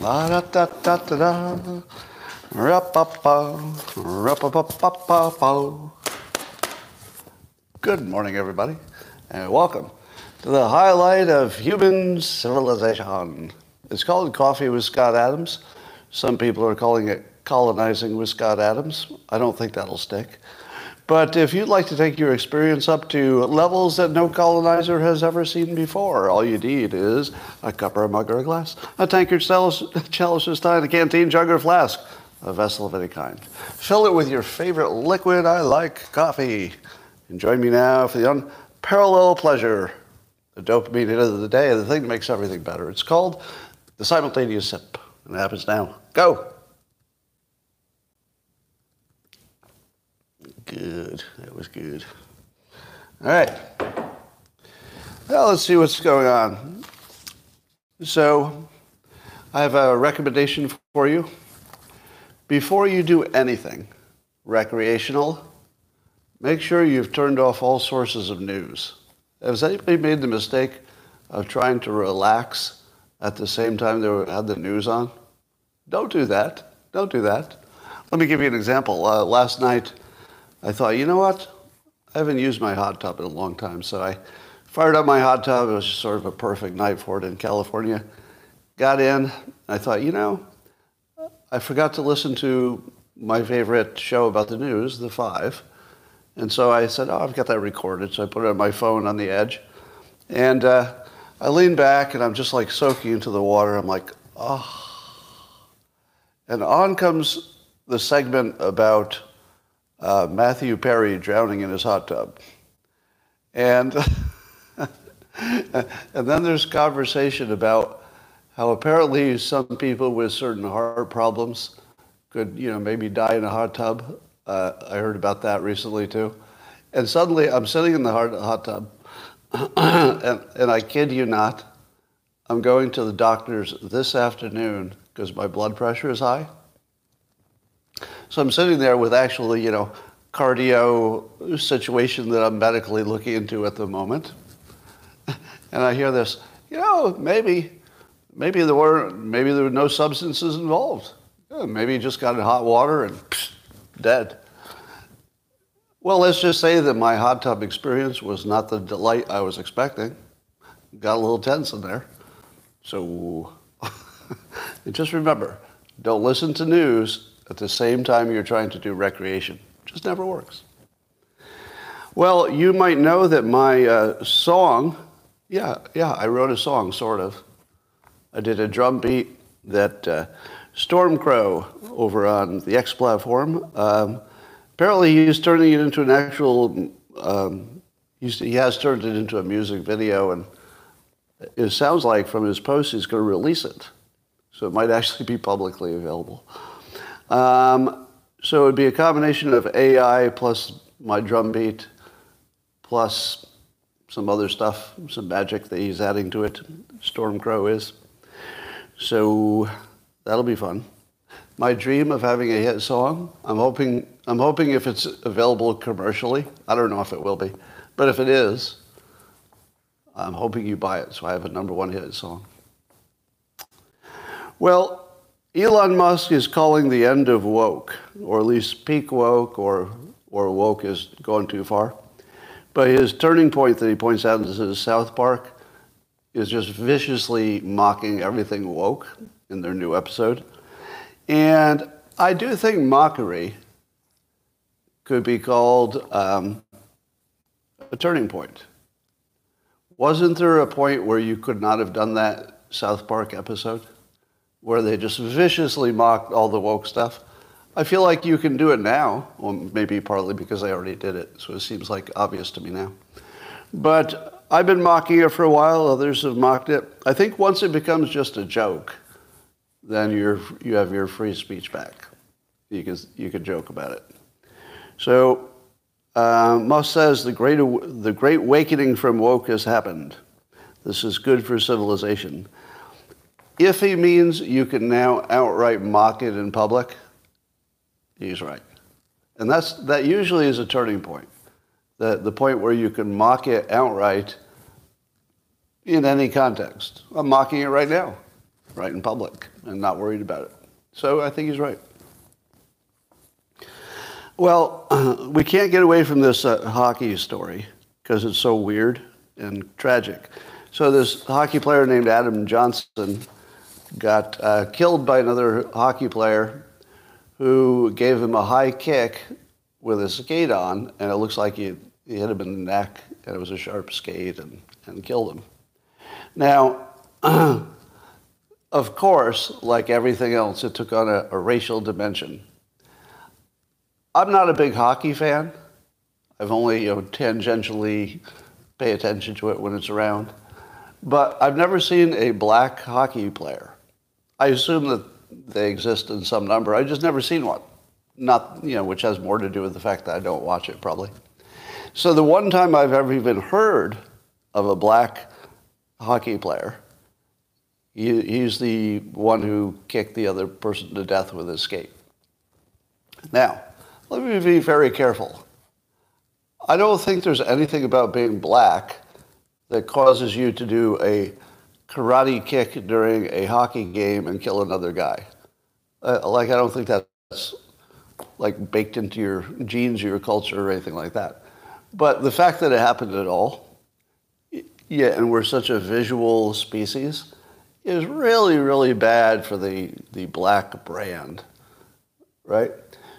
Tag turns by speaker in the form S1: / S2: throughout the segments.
S1: La da da da da da. Ra-pa-pa, ra-pa-pa-pa-pa-pa. Good morning, everybody, and welcome to the highlight of human civilization. It's called Coffee with Scott Adams. Some people are calling it Colonizing with Scott Adams. I don't think that'll stick. But if you'd like to take your experience up to levels that no colonizer has ever seen before, all you need is a cup or a mug or a glass, a tankard, chalice, chalice stein, a canteen, jug or flask, a vessel of any kind. Fill it with your favorite liquid. I like coffee. And join me now for the unparalleled pleasure, the dopamine hit of the day, the thing that makes everything better. It's called the simultaneous sip. And it happens now. Go. Good. That was good. All right. Well, let's see what's going on. So, I have a recommendation for you. Before you do anything recreational, make sure you've turned off all sources of news. Has anybody made the mistake of trying to relax at the same time they had the news on? Don't do that. Don't do that. Let me give you an example. Uh, last night, I thought, you know what? I haven't used my hot tub in a long time, so I fired up my hot tub. It was sort of a perfect night for it in California. Got in. I thought, you know, I forgot to listen to my favorite show about the news, The Five. And so I said, oh, I've got that recorded. So I put it on my phone on the edge. And uh, I lean back and I'm just like soaking into the water. I'm like, oh. And on comes the segment about uh, Matthew Perry drowning in his hot tub. And, and then there's conversation about how apparently some people with certain heart problems could, you know, maybe die in a hot tub. Uh, I heard about that recently too. And suddenly I'm sitting in the hot, hot tub, and, and I kid you not, I'm going to the doctor's this afternoon because my blood pressure is high. So I'm sitting there with actually, you know, cardio situation that I'm medically looking into at the moment. And I hear this, you know, maybe, maybe there were, maybe there were no substances involved. Yeah, maybe you just got in hot water and psh, dead. Well, let's just say that my hot tub experience was not the delight I was expecting. Got a little tense in there. So just remember, don't listen to news at the same time you're trying to do recreation. Just never works. Well, you might know that my uh, song, yeah, yeah, I wrote a song, sort of. I did a drum beat that uh, Stormcrow over on the X platform. Um, apparently, he's turning it into an actual. Um, he has turned it into a music video, and it sounds like from his post he's going to release it, so it might actually be publicly available. Um, so it would be a combination of AI plus my drum beat, plus some other stuff, some magic that he's adding to it. Stormcrow is. So that'll be fun. My dream of having a hit song. I'm hoping. I'm hoping if it's available commercially. I don't know if it will be, but if it is, I'm hoping you buy it so I have a number one hit song. Well, Elon Musk is calling the end of woke, or at least peak woke, or or woke is going too far. But his turning point that he points out in South Park is just viciously mocking everything woke in their new episode. And I do think mockery could be called um, a turning point. Wasn't there a point where you could not have done that South Park episode? Where they just viciously mocked all the woke stuff? I feel like you can do it now. Well, maybe partly because I already did it, so it seems like obvious to me now. But I've been mocking it for a while, others have mocked it. I think once it becomes just a joke, then you're, you have your free speech back. You can, you can joke about it. So uh, Musk says the great, the great awakening from woke has happened. This is good for civilization. If he means you can now outright mock it in public, he's right. And that's, that usually is a turning point. The, the point where you can mock it outright in any context. I'm mocking it right now. right in public and not worried about it. So I think he's right. Well, we can't get away from this uh, hockey story because it's so weird and tragic. So this hockey player named Adam Johnson got uh, killed by another hockey player who gave him a high kick with a skate on, and it looks like he, he hit him in the neck, and it was a sharp skate and, and killed him. Now, of course, like everything else, it took on a, a racial dimension. I'm not a big hockey fan. I've only you know, tangentially pay attention to it when it's around. But I've never seen a black hockey player. I assume that they exist in some number. I've just never seen one. Not, you know, which has more to do with the fact that I don't watch it probably. So the one time I've ever even heard of a black hockey player, he, he's the one who kicked the other person to death with his skate. Now, let me be very careful. I don't think there's anything about being black that causes you to do a karate kick during a hockey game and kill another guy. Uh, like, I don't think that's like baked into your genes or your culture or anything like that. But the fact that it happened at all, yeah, and we're such a visual species, is really, really bad for the, the black brand, right?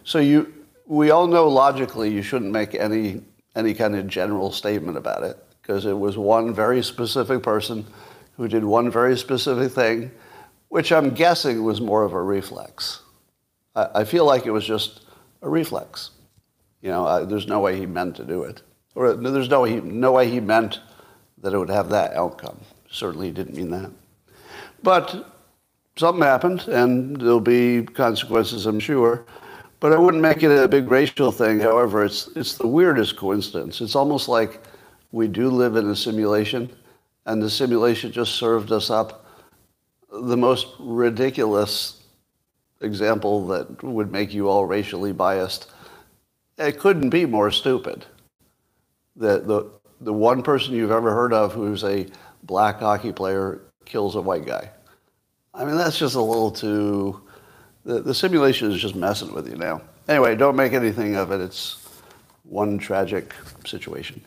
S1: So you, we all know logically you shouldn't make any, any kind of general statement about it because it was one very specific person who did one very specific thing, which I'm guessing was more of a reflex. I, I feel like it was just a reflex. You know, I, there's no way he meant to do it. Or there's no, he, no way he meant that it would have that outcome. Certainly he didn't mean that. But something happened, and there'll be consequences, I'm sure. But I wouldn't make it a big racial thing. However, it's, it's the weirdest coincidence. It's almost like we do live in a simulation, and the simulation just served us up the most ridiculous example that would make you all racially biased. It couldn't be more stupid. The, the, the one person you've ever heard of who's a black hockey player kills a white guy. I mean, that's just a little too the, the simulation is just messing with you now. Anyway, don't make anything of it. It's one tragic situation.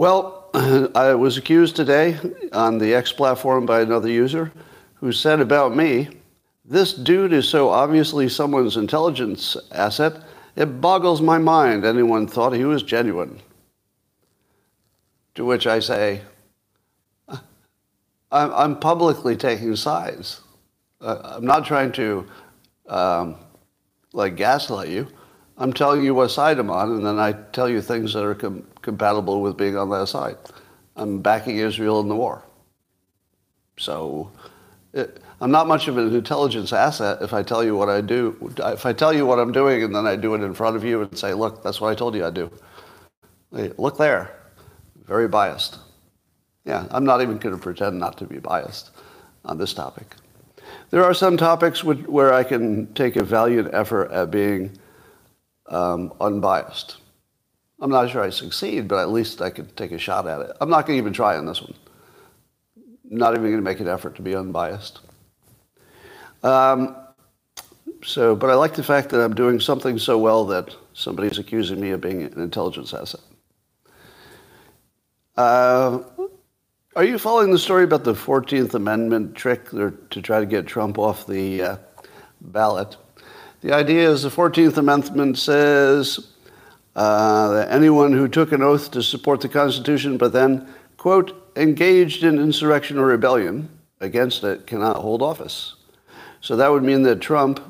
S1: Well, I was accused today on the X platform by another user who said about me, this dude is so obviously someone's intelligence asset, it boggles my mind anyone thought he was genuine. To which I say, I'm publicly taking sides I'm not trying to um, like gaslight you. I'm telling you what side I'm on, and then I tell you things that are com- compatible with being on that side. I'm backing Israel in the war. So it, I'm not much of an intelligence asset if I tell you what I do. If I tell you what I'm doing and then I do it in front of you and say, look, that's what I told you I'd do. Hey, look there. Very biased. Yeah, I'm not even going to pretend not to be biased on this topic. There are some topics which, where I can take a valiant effort at being um, unbiased. I'm not sure I succeed, but at least I could take a shot at it. I'm not going to even try on this one. not even going to make an effort to be unbiased. Um, so, but I like the fact that I'm doing something so well that somebody's accusing me of being an intelligence asset. Uh, are you following the story about the 14th Amendment trick to try to get Trump off the uh, ballot? The idea is the 14th Amendment says uh, that anyone who took an oath to support the Constitution but then, quote, engaged in insurrection or rebellion against it cannot hold office. So that would mean that Trump,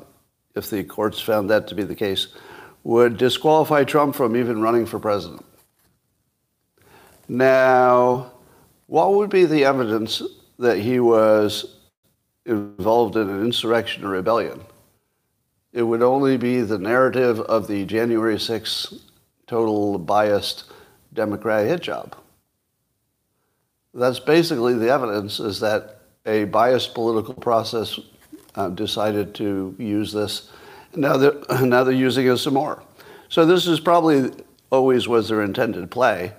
S1: if the courts found that to be the case, would disqualify Trump from even running for president. Now, what would be the evidence that he was involved in an insurrection or rebellion? It would only be the narrative of the January 6th total biased Democrat hit job. That's basically the evidence is that a biased political process uh, decided to use this. Now they're, now they're using it some more. So this is probably always was their intended play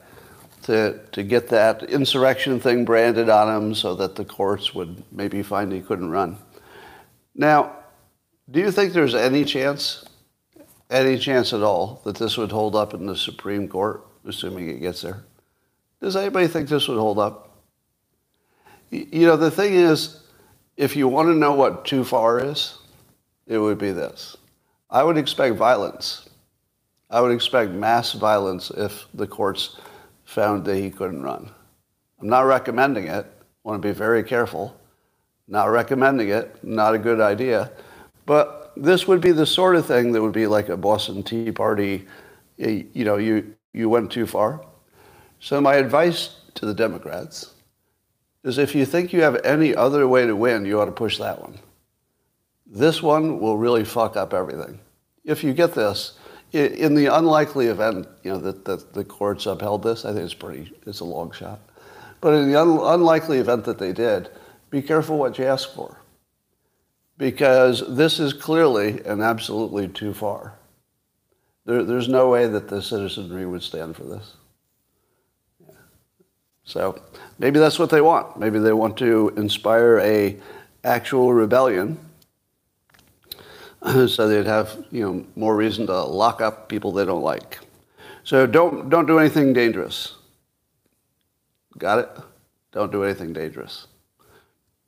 S1: to, to get that insurrection thing branded on him so that the courts would maybe find he couldn't run. Now, do you think there's any chance, any chance at all, that this would hold up in the Supreme Court, assuming it gets there? Does anybody think this would hold up? You know, the thing is, if you want to know what too far is, it would be this. I would expect violence. I would expect mass violence if the courts found that he couldn't run. I'm not recommending it. I want to be very careful. Not recommending it. Not a good idea. But this would be the sort of thing that would be like a Boston Tea Party. Eh, you know, you, you went too far. So my advice to the Democrats is if you think you have any other way to win, you ought to push that one. This one will really fuck up everything. If you get this, in the unlikely event, you know, that, that the courts upheld this, I think it's pretty, it's a long shot. But in the un- unlikely event that they did, be careful what you ask for. Because this is clearly and absolutely too far. There, there's no way that the citizenry would stand for this. So maybe that's what they want. Maybe they want to inspire a actual rebellion so they'd have you know more reason to lock up people they don't like. So don't don't do anything dangerous. Got it? Don't do anything dangerous.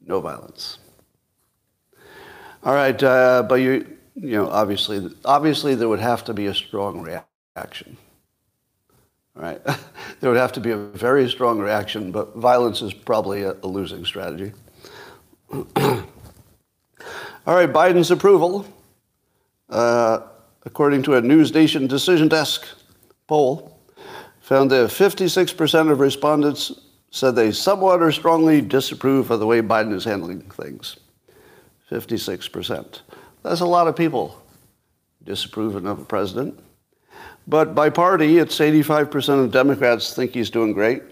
S1: No violence. All right, uh, but you you know obviously obviously there would have to be a strong reaction. All right, there would have to be a very strong reaction, but violence is probably a, a losing strategy. All right, Biden's approval uh, according to a NewsNation Decision Desk poll, found that 56% of respondents said they somewhat or strongly disapprove of the way Biden is handling things. 56%. That's a lot of people disapproving of the president. But by party, it's 85% of Democrats think he's doing great,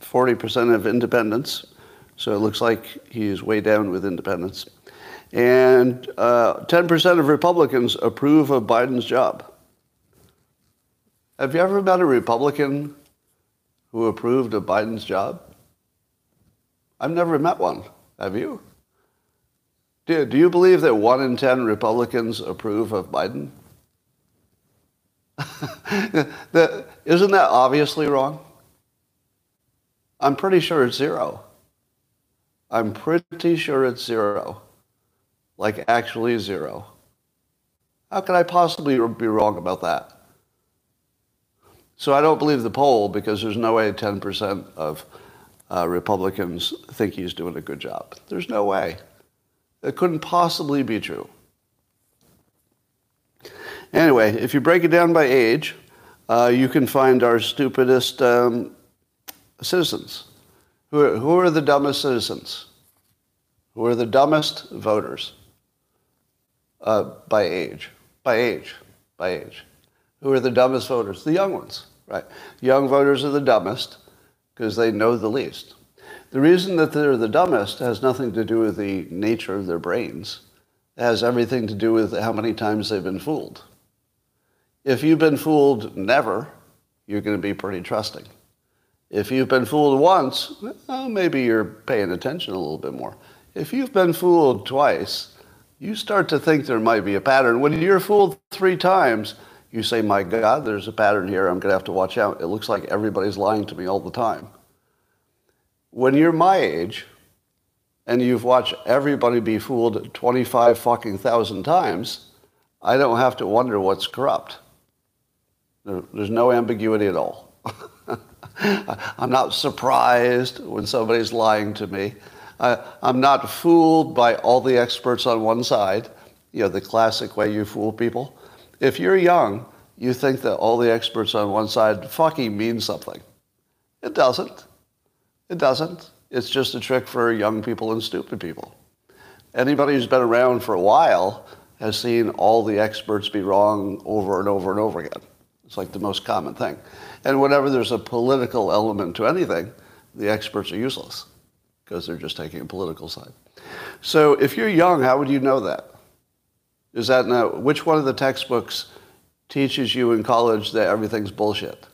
S1: 40% of independents. So it looks like he's way down with independents. And uh, 10% of Republicans approve of Biden's job. Have you ever met a Republican who approved of Biden's job? I've never met one. Have you? Do, do you believe that one in 10 Republicans approve of Biden? Isn't that obviously wrong? I'm pretty sure it's zero. I'm pretty sure it's zero like actually zero. How could I possibly be wrong about that? So I don't believe the poll because there's no way 10% of uh, Republicans think he's doing a good job. There's no way. It couldn't possibly be true. Anyway, if you break it down by age, uh, you can find our stupidest um, citizens. Who are, who are the dumbest citizens? Who are the dumbest voters? uh, by age, by age, by age. Who are the dumbest voters? The young ones, right? Young voters are the dumbest because they know the least. The reason that they're the dumbest has nothing to do with the nature of their brains. It has everything to do with how many times they've been fooled. If you've been fooled never, you're going to be pretty trusting. If you've been fooled once, well, maybe you're paying attention a little bit more. If you've been fooled twice, you start to think there might be a pattern. When you're fooled three times, you say, My God, there's a pattern here. I'm going to have to watch out. It looks like everybody's lying to me all the time. When you're my age and you've watched everybody be fooled 25 fucking thousand times, I don't have to wonder what's corrupt. There's no ambiguity at all. I'm not surprised when somebody's lying to me. I, I'm not fooled by all the experts on one side, you know, the classic way you fool people. If you're young, you think that all the experts on one side fucking mean something. It doesn't. It doesn't. It's just a trick for young people and stupid people. Anybody who's been around for a while has seen all the experts be wrong over and over and over again. It's like the most common thing. And whenever there's a political element to anything, the experts are useless because they're just taking a political side. So if you're young, how would you know that? Is that now, which one of the textbooks teaches you in college that everything's bullshit?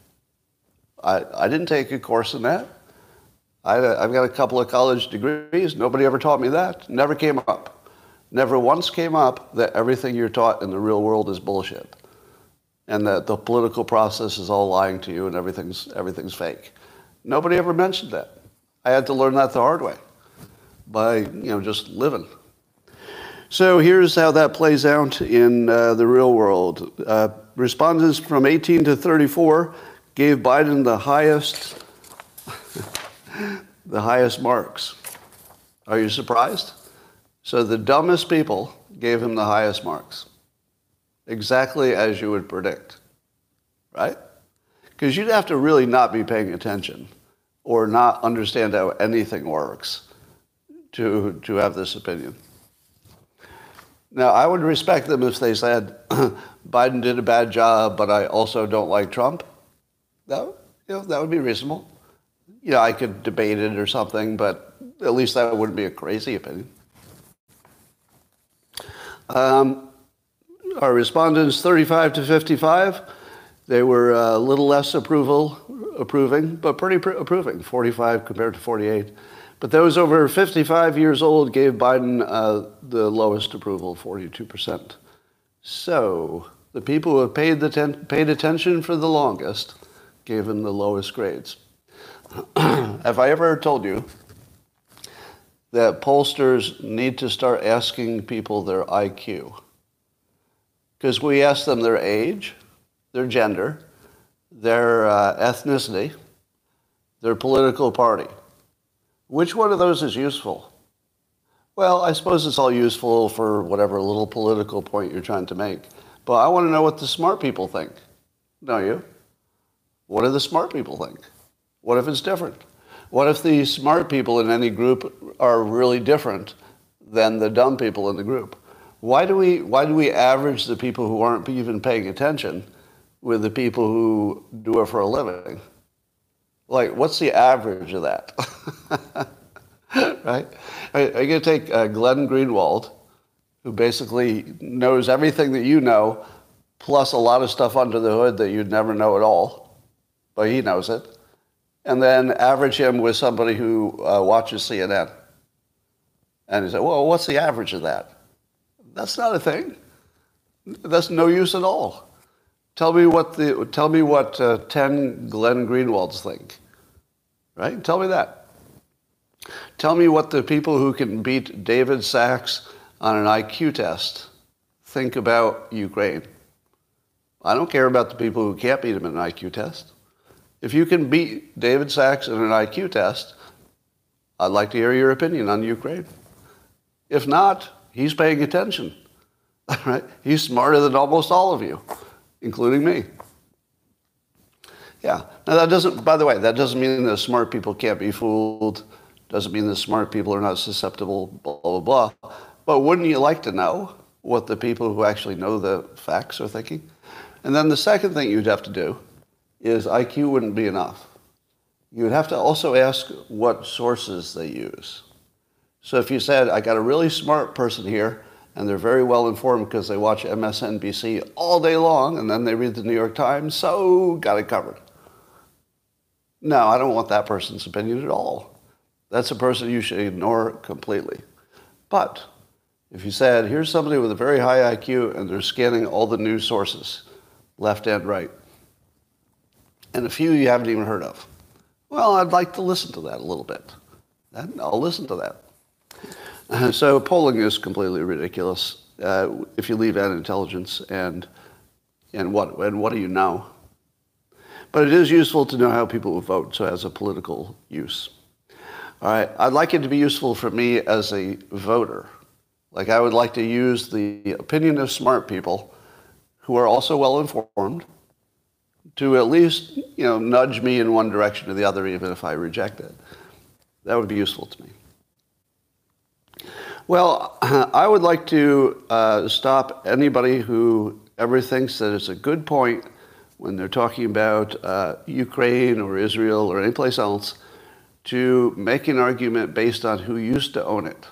S1: I, I didn't take a course in that. I, I've got a couple of college degrees. Nobody ever taught me that. Never came up. Never once came up that everything you're taught in the real world is bullshit and that the political process is all lying to you and everything's, everything's fake. Nobody ever mentioned that. I had to learn that the hard way by you know just living. So here's how that plays out in uh, the real world. Uh, respondents from 18 to 34 gave Biden the highest the highest marks. Are you surprised? So the dumbest people gave him the highest marks. Exactly as you would predict. Right? Because you'd have to really not be paying attention or not understand how anything works to, to have this opinion. Now, I would respect them if they said, Biden did a bad job, but I also don't like Trump. That, you know, that would be reasonable. You know, I could debate it or something, but at least that wouldn't be a crazy opinion. Um, our respondents, 35 to 55, they were a little less approval, approving, but pretty pr- approving, 45 compared to 48. But those over 55 years old gave Biden uh, the lowest approval, 42%. So the people who have paid, the ten- paid attention for the longest gave him the lowest grades. have I ever told you that pollsters need to start asking people their IQ? Because we ask them their age, their gender, their uh, ethnicity, their political party. Which one of those is useful? Well, I suppose it's all useful for whatever little political point you're trying to make. But I want to know what the smart people think. Don't you? What do the smart people think? What if it's different? What if the smart people in any group are really different than the dumb people in the group? Why do we, why do we average the people who aren't even paying attention with the people who do it for a living? Like, what's the average of that? right? I, I going to take uh, Glenn Greenwald, who basically knows everything that you know, plus a lot of stuff under the hood that you'd never know at all, but he knows it, and then average him with somebody who uh, watches CNN. And he said, well, what's the average of that? That's not a thing. That's no use at all. Tell me what the tell me what uh, ten Glenn Greenwalds think. Right? Tell me that. Tell me what the people who can beat David Sacks on an IQ test think about Ukraine. I don't care about the people who can't beat him in an IQ test. If you can beat David Sacks in an IQ test, I'd like to hear your opinion on Ukraine. If not, he's paying attention. Right? He's smarter than almost all of you including me. Yeah. Now that doesn't, by the way, that doesn't mean that smart people can't be fooled. Doesn't mean that smart people are not susceptible, blah, blah, blah. But wouldn't you like to know what the people who actually know the facts are thinking? And then the second thing you'd have to do is IQ wouldn't be enough. You would have to also ask what sources they use. So if you said, I got a really smart person here, and they're very well informed because they watch MSNBC all day long and then they read the New York Times, so got it covered. No, I don't want that person's opinion at all. That's a person you should ignore completely. But if you said, here's somebody with a very high IQ and they're scanning all the news sources, left and right, and a few you haven't even heard of, well, I'd like to listen to that a little bit. I'll listen to that. so polling is completely ridiculous uh, if you leave out intelligence and and what and what do you know. But it is useful to know how people vote, so as a political use. All right, I'd like it to be useful for me as a voter. Like I would like to use the opinion of smart people who are also well informed to at least you know nudge me in one direction or the other, even if I reject it. That would be useful to me. Well, I would like to uh, stop anybody who ever thinks that it's a good point when they're talking about uh, Ukraine or Israel or any place else to make an argument based on who used to own it.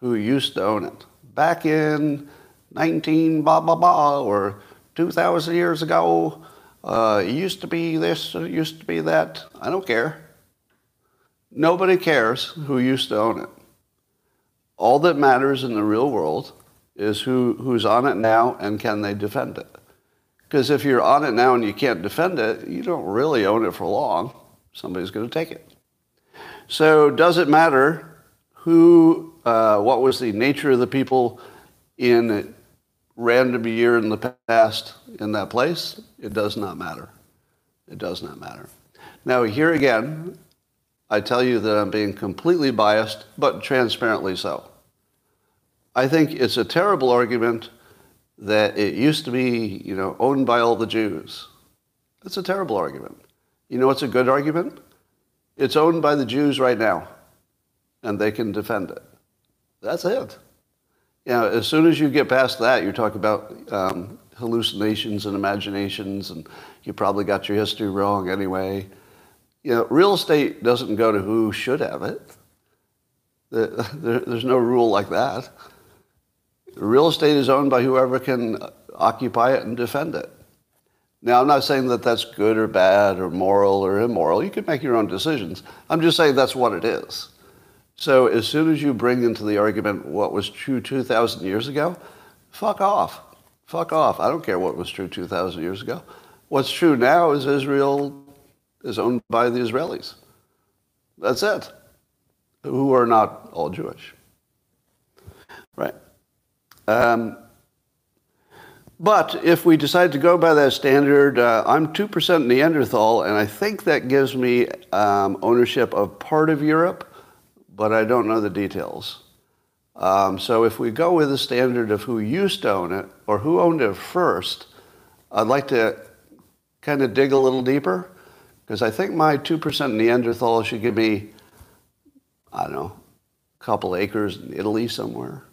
S1: Who used to own it. Back in 19 blah blah blah or 2,000 years ago, Uh, it used to be this, it used to be that. I don't care. Nobody cares who used to own it. All that matters in the real world is who, who's on it now and can they defend it. Because if you're on it now and you can't defend it, you don't really own it for long. Somebody's going to take it. So does it matter who, uh, what was the nature of the people in random year in the past in that place? It does not matter. It does not matter. Now here again, I tell you that I'm being completely biased, but transparently so. I think it's a terrible argument that it used to be, you know, owned by all the Jews. That's a terrible argument. You know what's a good argument? It's owned by the Jews right now, and they can defend it. That's it. Know, as soon as you get past that, you talk about um, hallucinations and imaginations, and you probably got your history wrong anyway you know, real estate doesn't go to who should have it. There's no rule like that. Real estate is owned by whoever can occupy it and defend it. Now, I'm not saying that that's good or bad or moral or immoral. You can make your own decisions. I'm just saying that's what it is. So as soon as you bring into the argument what was true 2,000 years ago, fuck off. Fuck off. I don't care what was true 2,000 years ago. What's true now is Israel is owned by the Israelis. That's it. Who are not all Jewish. Right. Um, but if we decide to go by that standard, uh, I'm 2% Neanderthal, and I think that gives me um, ownership of part of Europe, but I don't know the details. Um, so if we go with the standard of who used to own it or who owned it first, I'd like to kind of dig a little deeper because I think my 2% Neanderthal should give me, I don't know, a couple acres in Italy somewhere,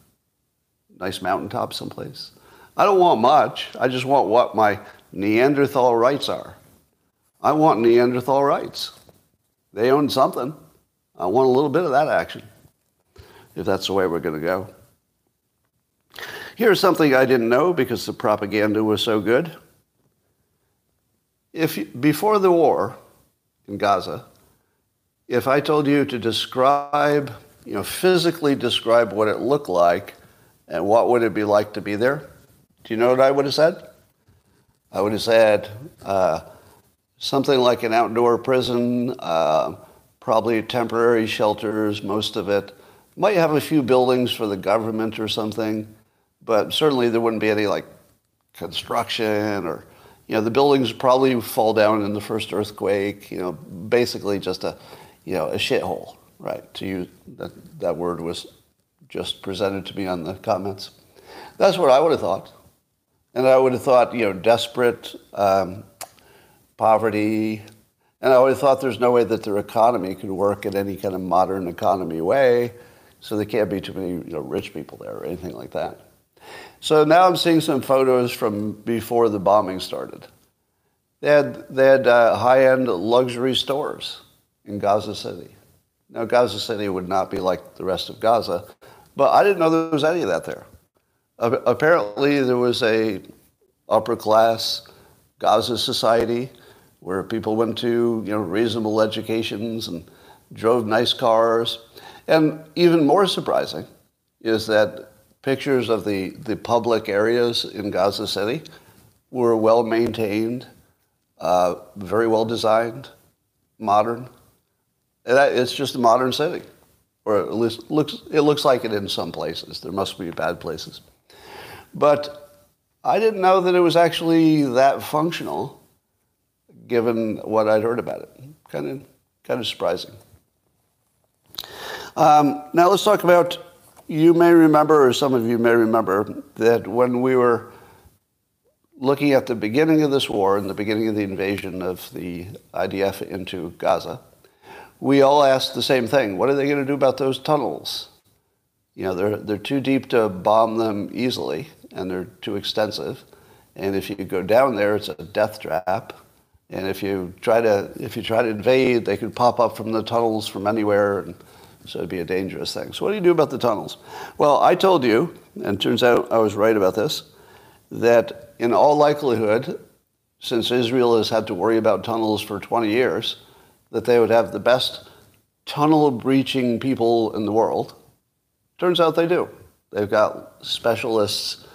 S1: nice mountaintop someplace. I don't want much. I just want what my Neanderthal rights are. I want Neanderthal rights. They own something. I want a little bit of that action, if that's the way we're going to go. Here's something I didn't know because the propaganda was so good. If before the war, in Gaza, if I told you to describe, you know, physically describe what it looked like and what would it be like to be there, do you know what I would have said? I would have said uh, something like an outdoor prison, uh, probably temporary shelters, most of it. Might have a few buildings for the government or something, but certainly there wouldn't be any like construction or you know, the buildings probably fall down in the first earthquake, you know, basically just a, you know, a shithole, right? To use that, that word was just presented to me on the comments. That's what I would have thought. And I would have thought, you know, desperate, um, poverty, and I always thought there's no way that their economy could work in any kind of modern economy way, so there can't be too many you know, rich people there or anything like that. So now I'm seeing some photos from before the bombing started. They had, they had uh, high-end luxury stores in Gaza City. Now, Gaza City would not be like the rest of Gaza, but I didn't know there was any of that there. Apparently, there was a upper-class Gaza society where people went to you know, reasonable educations and drove nice cars. And even more surprising is that pictures of the, the public areas in Gaza City were well maintained, uh, very well designed, modern. It's just a modern city, or at least looks, it looks like it in some places. There must be bad places. But I didn't know that it was actually that functional, given what I'd heard about it. Kind of, kind of surprising. Um, now let's talk about you may remember, or some of you may remember, that when we were looking at the beginning of this war and the beginning of the invasion of the IDF into Gaza, we all asked the same thing. What are they going to do about those tunnels? You know, they're, they're too deep to bomb them easily, and they're too extensive. And if you go down there, it's a death trap. And if you try to, if you try to invade, they could pop up from the tunnels from anywhere. And, so it'd be a dangerous thing. So what do you do about the tunnels? Well, I told you, and turns out I was right about this, that in all likelihood, since Israel has had to worry about tunnels for 20 years, that they would have the best tunnel breaching people in the world. Turns out they do. They've got specialists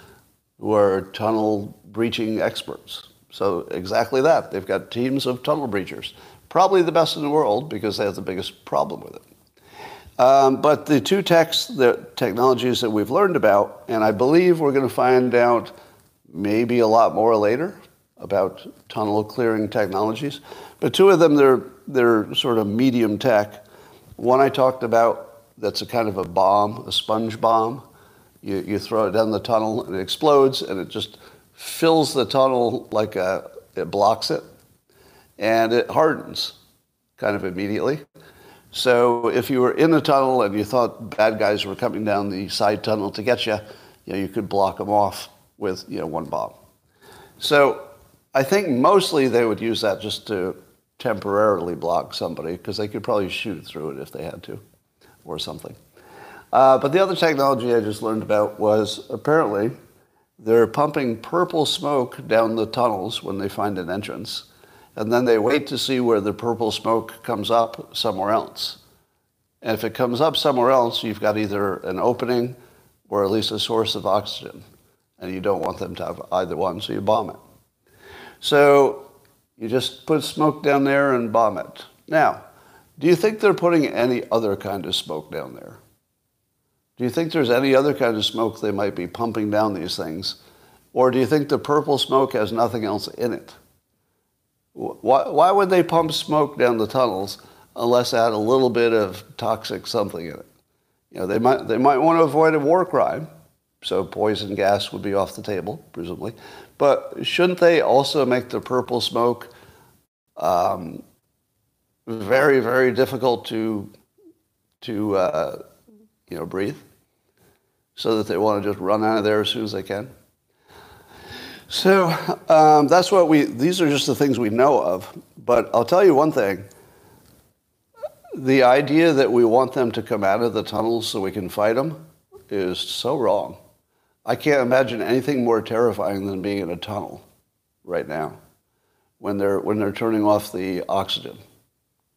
S1: who are tunnel breaching experts. So exactly that. They've got teams of tunnel breachers. Probably the best in the world because they have the biggest problem with it. Um, but the two techs, the technologies that we've learned about, and I believe we're going to find out maybe a lot more later about tunnel clearing technologies. But two of them, they're, they're sort of medium tech. One I talked about, that's a kind of a bomb, a sponge bomb. You, you throw it down the tunnel and it explodes and it just fills the tunnel like a, it blocks it and it hardens kind of immediately. So if you were in the tunnel and you thought bad guys were coming down the side tunnel to get you, you, know, you could block them off with you know, one bomb. So I think mostly they would use that just to temporarily block somebody because they could probably shoot through it if they had to or something. Uh, but the other technology I just learned about was apparently they're pumping purple smoke down the tunnels when they find an entrance, and then they wait to see where the purple smoke comes up somewhere else. And if it comes up somewhere else, you've got either an opening or at least a source of oxygen, and you don't want them to have either one, so you bomb it. So you just put smoke down there and bomb it. Now, do you think they're putting any other kind of smoke down there? Do you think there's any other kind of smoke they might be pumping down these things? Or do you think the purple smoke has nothing else in it? Why, why would they pump smoke down the tunnels unless it had a little bit of toxic something in it? You know, they might, they might want to avoid a war crime, so poison gas would be off the table, presumably. But shouldn't they also make the purple smoke um, very, very difficult to, to uh, you know, breathe? So that they want to just run out of there as soon as they can. So um, that's what we, these are just the things we know of. But I'll tell you one thing. The idea that we want them to come out of the tunnels so we can fight them is so wrong. I can't imagine anything more terrifying than being in a tunnel right now when they're, when they're turning off the oxygen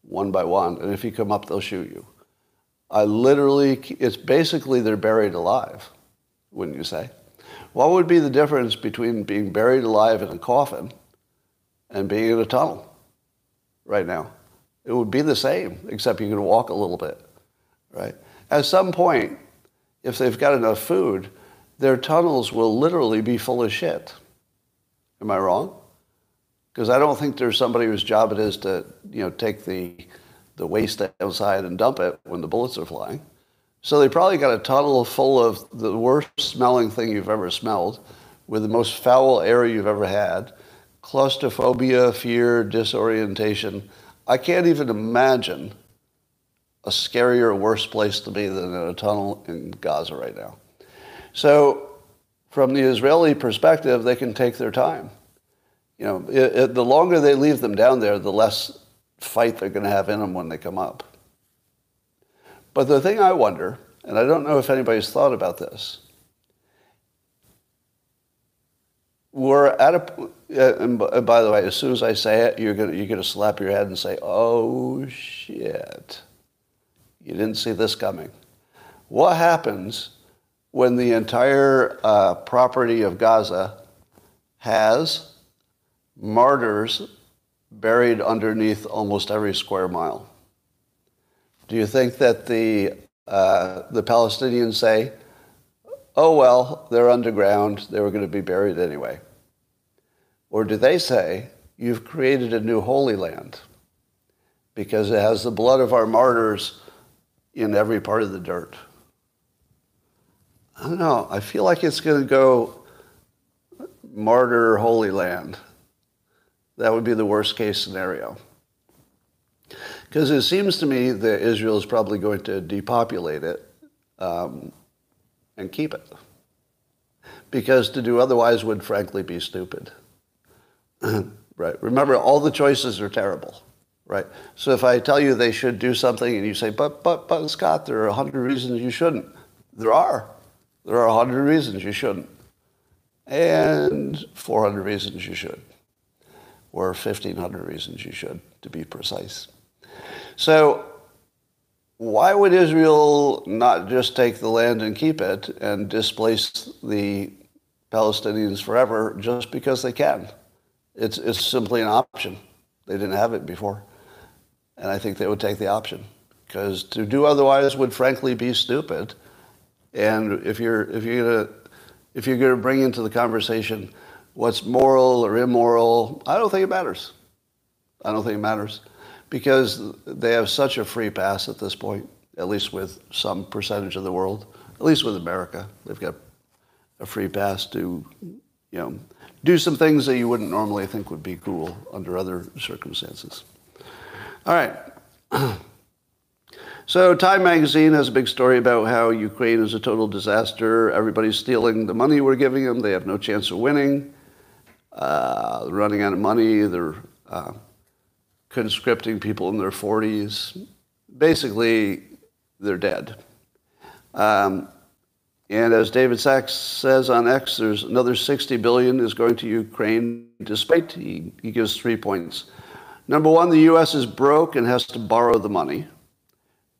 S1: one by one. And if you come up, they'll shoot you. I literally, it's basically they're buried alive, wouldn't you say? What would be the difference between being buried alive in a coffin and being in a tunnel right now? It would be the same, except you can walk a little bit, right? At some point, if they've got enough food, their tunnels will literally be full of shit. Am I wrong? Because I don't think there's somebody whose job it is to, you know, take the the waste outside and dump it when the bullets are flying. So they probably got a tunnel full of the worst smelling thing you've ever smelled, with the most foul air you've ever had, claustrophobia, fear, disorientation. I can't even imagine a scarier, worse place to be than in a tunnel in Gaza right now. So, from the Israeli perspective, they can take their time. You know, it, it, the longer they leave them down there, the less fight they're going to have in them when they come up. But the thing I wonder, and I don't know if anybody's thought about this, we're at a, and by the way, as soon as I say it, you're going you're to slap your head and say, oh shit, you didn't see this coming. What happens when the entire uh, property of Gaza has martyrs buried underneath almost every square mile. Do you think that the, uh, the Palestinians say, oh, well, they're underground, they were going to be buried anyway? Or do they say, you've created a new holy land because it has the blood of our martyrs in every part of the dirt? I don't know. I feel like it's going to go martyr holy land. That would be the worst case scenario. Because it seems to me that Israel is probably going to depopulate it um, and keep it. Because to do otherwise would frankly be stupid. right? Remember, all the choices are terrible. Right? So if I tell you they should do something and you say, but, but, but, Scott, there are a hundred reasons you shouldn't. There are. There are a hundred reasons you shouldn't. And 400 reasons you should. Or 1,500 reasons you should, to be precise. So why would Israel not just take the land and keep it and displace the Palestinians forever just because they can? It's, it's simply an option. They didn't have it before. And I think they would take the option because to do otherwise would frankly be stupid. And if you're, if you're gonna, if you're gonna bring into the conversation what's moral or immoral, I don't think it matters. I don't think it matters because they have such a free pass at this point, at least with some percentage of the world, at least with America. They've got a free pass to, you know, do some things that you wouldn't normally think would be cool under other circumstances. All right. So Time magazine has a big story about how Ukraine is a total disaster. Everybody's stealing the money we're giving them. They have no chance of winning. Uh, running out of money. They're uh, conscripting people in their 40s. Basically, they're dead. Um, and as David Sacks says on X, there's another 60 billion is going to Ukraine, despite he, he gives three points. Number one, the U.S. is broke and has to borrow the money.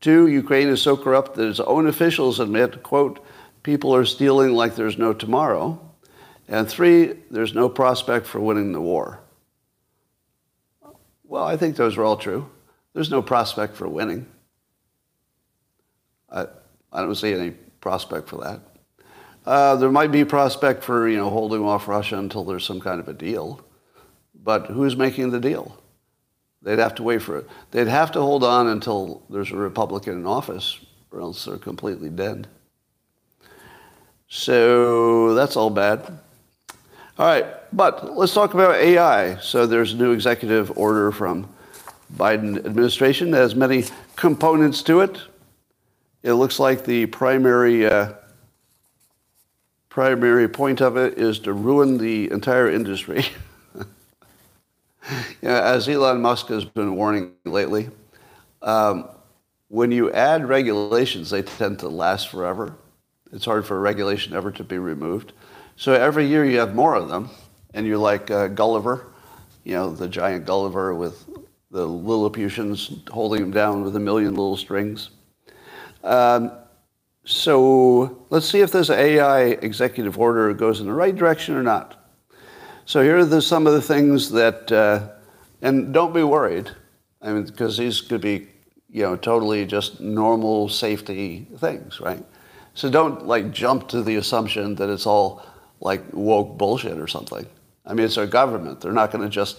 S1: Two, Ukraine is so corrupt that its own officials admit, quote, people are stealing like there's no tomorrow. And three, there's no prospect for winning the war. Well, I think those are all true. There's no prospect for winning. I, I don't see any prospect for that. Uh, there might be prospect for you know holding off Russia until there's some kind of a deal, but who's making the deal? They'd have to wait for it. They'd have to hold on until there's a Republican in office, or else they're completely dead. So that's all bad. All right, but let's talk about AI. So there's a new executive order from Biden administration that has many components to it. It looks like the primary uh, primary point of it is to ruin the entire industry. As Elon Musk has been warning lately, um, when you add regulations, they tend to last forever. It's hard for a regulation ever to be removed. So every year you have more of them, and you're like uh, Gulliver, you know, the giant Gulliver with the Lilliputians holding him down with a million little strings. Um, so let's see if this AI executive order goes in the right direction or not. So here are the, some of the things that, uh, and don't be worried, I mean, because these could be, you know, totally just normal safety things, right? So don't like jump to the assumption that it's all like woke bullshit or something. I mean, it's our government. They're not going to just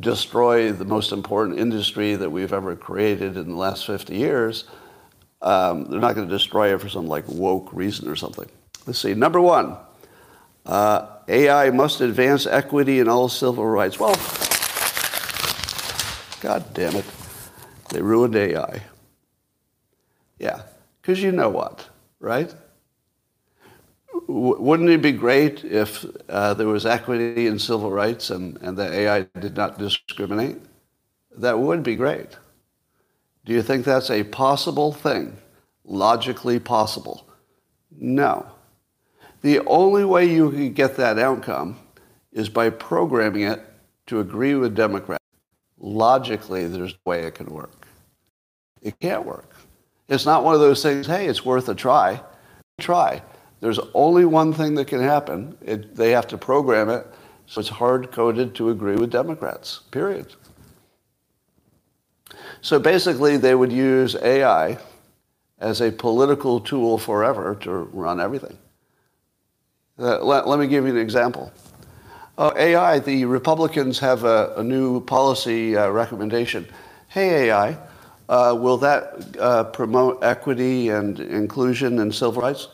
S1: destroy the most important industry that we've ever created in the last 50 years. Um, they're not going to destroy it for some like woke reason or something. Let's see. Number one, uh, AI must advance equity in all civil rights. Well, God damn it. They ruined AI. Yeah. Because you know what, right? Wouldn't it be great if uh, there was equity in civil rights and, and the AI did not discriminate? That would be great. Do you think that's a possible thing? Logically possible? No. The only way you can get that outcome is by programming it to agree with Democrats. Logically, there's no way it can work. It can't work. It's not one of those things, hey, it's worth a try. Try. There's only one thing that can happen. It, they have to program it so it's hard coded to agree with Democrats, period. So basically, they would use AI as a political tool forever to run everything. Uh, let, let, me give you an example. Uh, AI, the Republicans have a, a new policy uh, recommendation. Hey, AI, uh, will that uh, promote equity and inclusion and civil rights?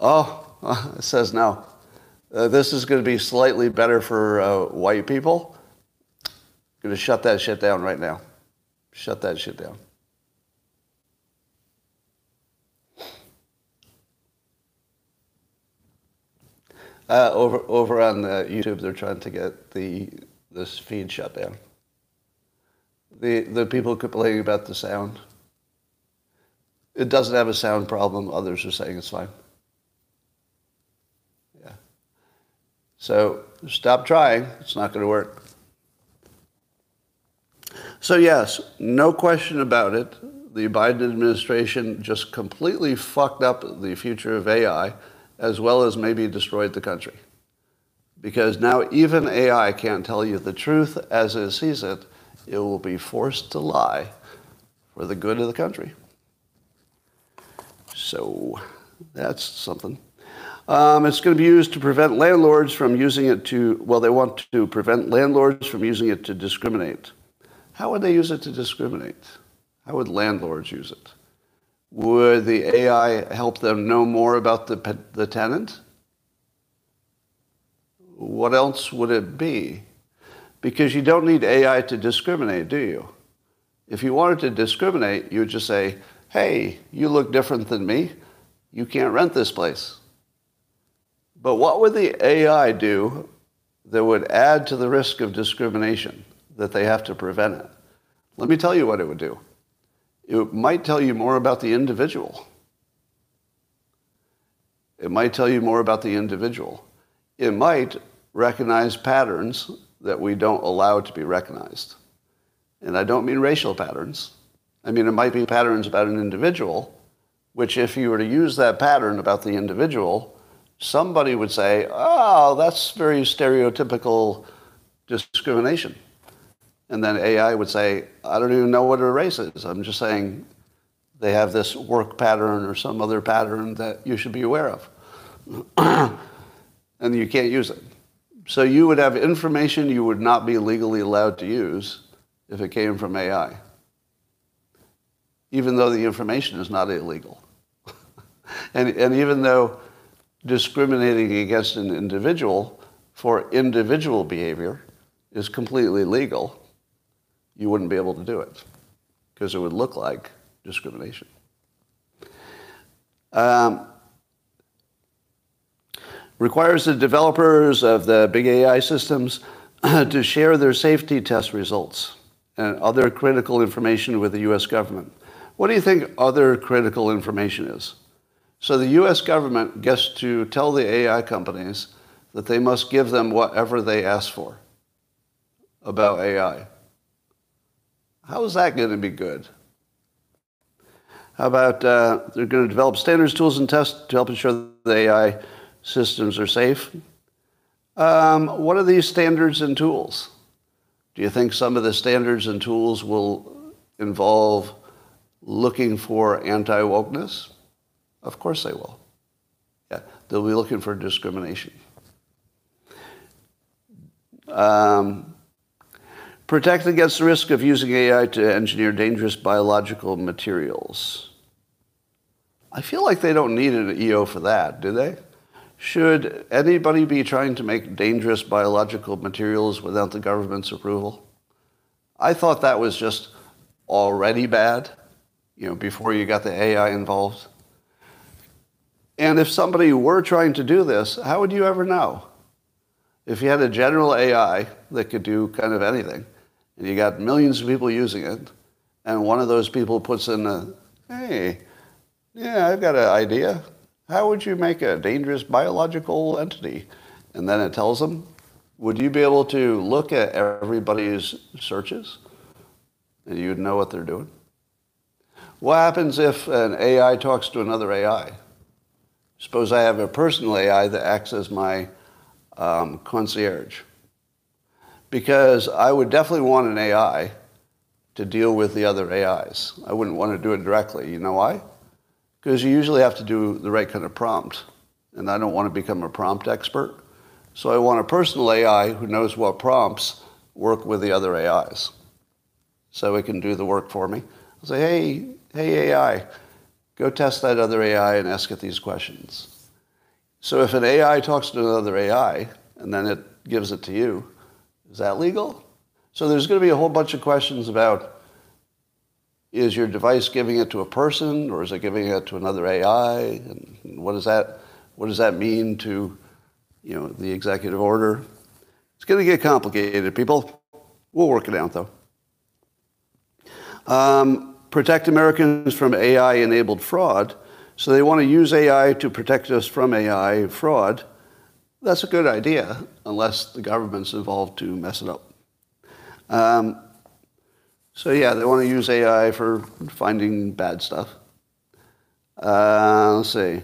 S1: Oh, it says no. Uh, this is going to be slightly better for uh, white people. I'm Going to shut that shit down right now. Shut that shit down. Uh, over over on the YouTube, they're trying to get the this feed shut down. The the people complaining about the sound. It doesn't have a sound problem. Others are saying it's fine. So stop trying. It's not going to work. So, yes, no question about it. The Biden administration just completely fucked up the future of AI as well as maybe destroyed the country. Because now even AI can't tell you the truth as it sees it. It will be forced to lie for the good of the country. So that's something. Um, it's going to be used to prevent landlords from using it to, well, they want to prevent landlords from using it to discriminate. How would they use it to discriminate? How would landlords use it? Would the AI help them know more about the, the tenant? What else would it be? Because you don't need AI to discriminate, do you? If you wanted to discriminate, you would just say, hey, you look different than me. You can't rent this place. But what would the AI do that would add to the risk of discrimination that they have to prevent it? Let me tell you what it would do. It might tell you more about the individual. It might tell you more about the individual. It might recognize patterns that we don't allow to be recognized. And I don't mean racial patterns. I mean, it might be patterns about an individual, which if you were to use that pattern about the individual, somebody would say, oh, that's very stereotypical discrimination. And then AI would say, I don't even know what a race is. I'm just saying they have this work pattern or some other pattern that you should be aware of. and you can't use it. So you would have information you would not be legally allowed to use if it came from AI, even though the information is not illegal. and, and even though discriminating against an individual for individual behavior is completely legal, you wouldn't be able to do it because it would look like discrimination. Um, requires the developers of the big AI systems to share their safety test results and other critical information with the US government. What do you think other critical information is? So the US government gets to tell the AI companies that they must give them whatever they ask for about AI. How is that going to be good? How about uh, they're going to develop standards, tools, and tests to help ensure the AI systems are safe. Um, what are these standards and tools? Do you think some of the standards and tools will involve looking for anti wokeness? Of course they will. Yeah, they'll be looking for discrimination. Um, protect against the risk of using AI to engineer dangerous biological materials. I feel like they don't need an EO for that, do they? Should anybody be trying to make dangerous biological materials without the government's approval? I thought that was just already bad, you know, before you got the AI involved. And if somebody were trying to do this, how would you ever know? If you had a general AI that could do kind of anything, and you got millions of people using it, and one of those people puts in a, hey, yeah, I've got an idea how would you make a dangerous biological entity? And then it tells them, would you be able to look at everybody's searches and you'd know what they're doing? What happens if an AI talks to another AI? Suppose I have a personal AI that acts as my um, concierge. Because I would definitely want an AI to deal with the other AIs. I wouldn't want to do it directly. You know why? because you usually have to do the right kind of prompt. And I don't want to become a prompt expert. So I want a personal AI who knows what prompts work with the other AIs. So it can do the work for me. I'll say, hey, hey AI, go test that other AI and ask it these questions. So if an AI talks to another AI and then it gives it to you, is that legal? So there's going to be a whole bunch of questions about is your device giving it to a person or is it giving it to another AI? And what does that, what does that mean to you know, the executive order? It's going to get complicated, people. We'll work it out, though. Um, protect Americans from AI-enabled fraud. So they want to use AI to protect us from AI fraud. That's a good idea, unless the government's involved to mess it up. Um, So yeah, they want to use AI for finding bad stuff. Uh, let's see.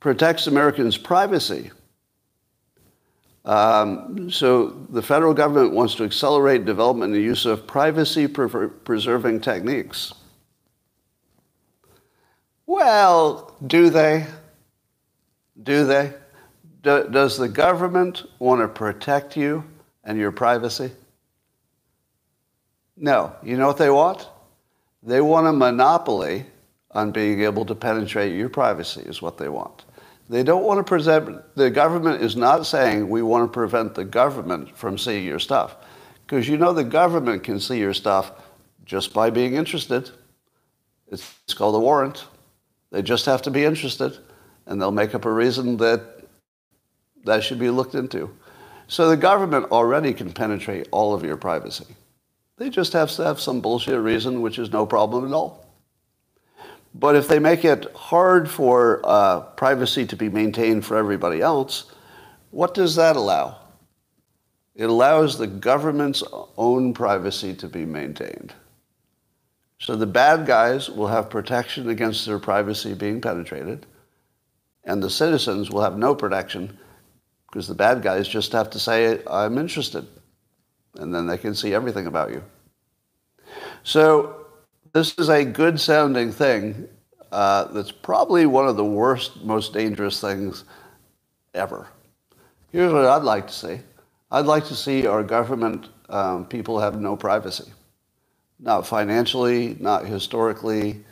S1: Protects Americans' privacy. Um, so the federal government wants to accelerate development and use of privacy-preserving techniques. Well, do they? Do they? Do, does the government want to protect you and your privacy? No. You know what they want? They want a monopoly on being able to penetrate your privacy, is what they want. They don't want to present, the government is not saying we want to prevent the government from seeing your stuff. Because you know the government can see your stuff just by being interested. It's called a warrant. They just have to be interested, and they'll make up a reason that that should be looked into. So the government already can penetrate all of your privacy. They just have to have some bullshit reason, which is no problem at all. But if they make it hard for uh, privacy to be maintained for everybody else, what does that allow? It allows the government's own privacy to be maintained. So the bad guys will have protection against their privacy being penetrated, and the citizens will have no protection because the bad guys just have to say, I'm interested, and then they can see everything about you. So this is a good sounding thing uh, that's probably one of the worst, most dangerous things ever. Here's what I'd like to see. I'd like to see our government um, people have no privacy. Not financially, not historically,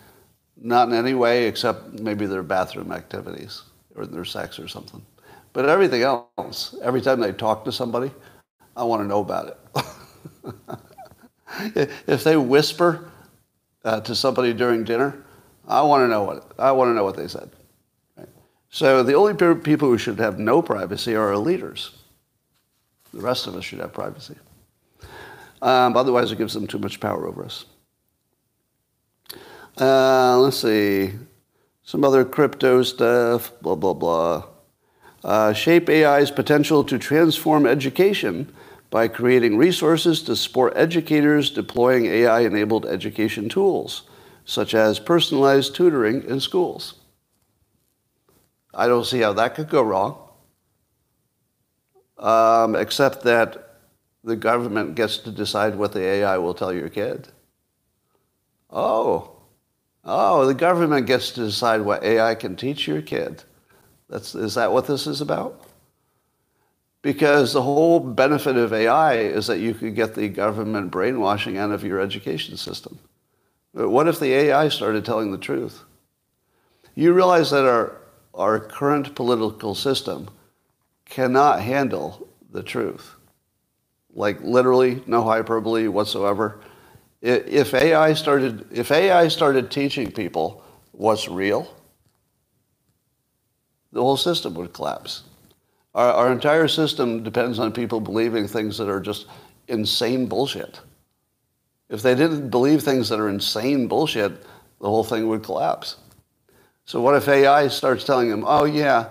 S1: not in any way except maybe their bathroom activities or their sex or something. But everything else, every time they talk to somebody, I want to know about it. if they whisper uh, to somebody during dinner, I want to know what I want to know what they said. So the only people who should have no privacy are our leaders. The rest of us should have privacy. Um, otherwise, it gives them too much power over us. Uh, let's see. Some other crypto stuff, blah, blah, blah. Uh, shape AI's potential to transform education by creating resources to support educators deploying AI enabled education tools, such as personalized tutoring in schools. I don't see how that could go wrong, um, except that the government gets to decide what the AI will tell your kid. Oh, oh, the government gets to decide what AI can teach your kid. That's, is that what this is about? Because the whole benefit of AI is that you could get the government brainwashing out of your education system. But what if the AI started telling the truth? You realize that our, our current political system cannot handle the truth. Like literally, no hyperbole whatsoever. If AI started, if AI started teaching people what's real, the whole system would collapse. Our, our entire system depends on people believing things that are just insane bullshit. If they didn't believe things that are insane bullshit, the whole thing would collapse. So what if AI starts telling them, oh yeah,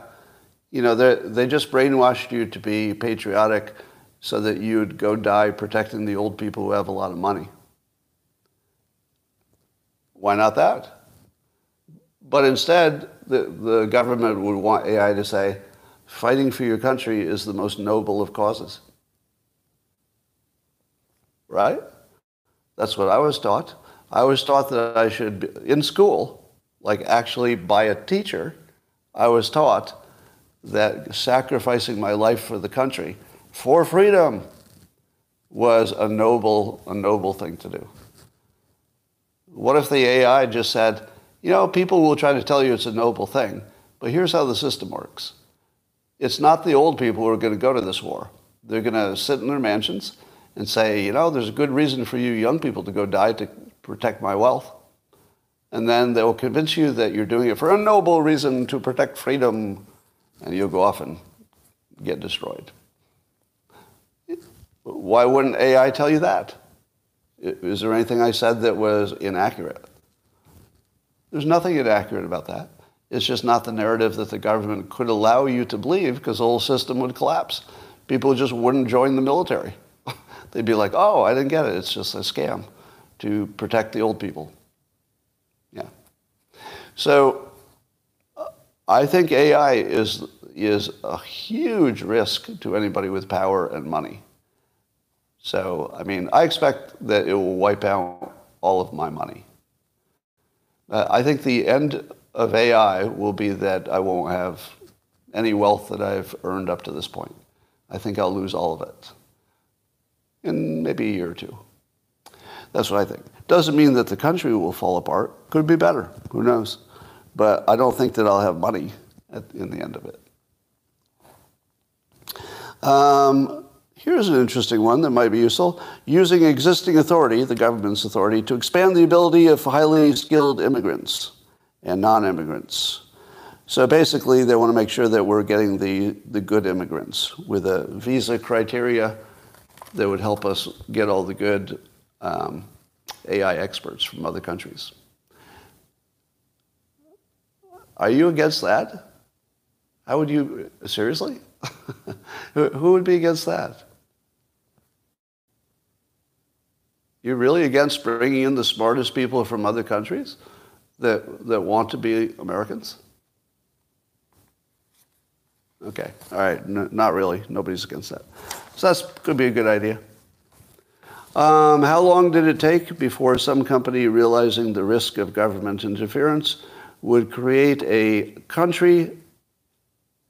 S1: you know, they just brainwashed you to be patriotic so that you'd go die protecting the old people who have a lot of money. Why not that? But instead, the, the government would want AI to say, fighting for your country is the most noble of causes. Right? That's what I was taught. I was taught that I should, be, in school, like actually by a teacher, I was taught that sacrificing my life for the country, for freedom, was a noble, a noble thing to do. What if the AI just said, you know, people will try to tell you it's a noble thing, but here's how the system works. It's not the old people who are going to go to this war. They're going to sit in their mansions and say, you know, there's a good reason for you young people to go die to protect my wealth. And then they'll convince you that you're doing it for a noble reason to protect freedom, and you'll go off and get destroyed. Why wouldn't AI tell you that? Is there anything I said that was inaccurate? There's nothing inaccurate about that. It's just not the narrative that the government could allow you to believe because the whole system would collapse. People just wouldn't join the military. They'd be like, oh, I didn't get it. It's just a scam. to protect the old people. Yeah. So uh, I think AI is, is a huge risk to anybody with power and money. So, I mean, I expect that it will wipe out all of my money. Uh, I think the end of AI will be that I won't have any wealth that I've earned up to this point. I think I'll lose all of it in maybe a year or two. That's what I think. Doesn't mean that the country will fall apart. Could be better. Who knows? But I don't think that I'll have money at, in the end of it. Um, here's an interesting one that might be useful. Using existing authority, the government's authority, to expand the ability of highly skilled immigrants and non-immigrants. So basically, they want to make sure that we're getting the, the good immigrants with a visa criteria that would help us get all the good um, AI experts from other countries. Are you against that? How would you, seriously? Who would be against that? You're really against bringing in the smartest people from other countries that, that want to be Americans? Okay, all right, not really. Nobody's against that. So that's could be a good idea. Um, how long did it take before some company, realizing the risk of government interference, would create a country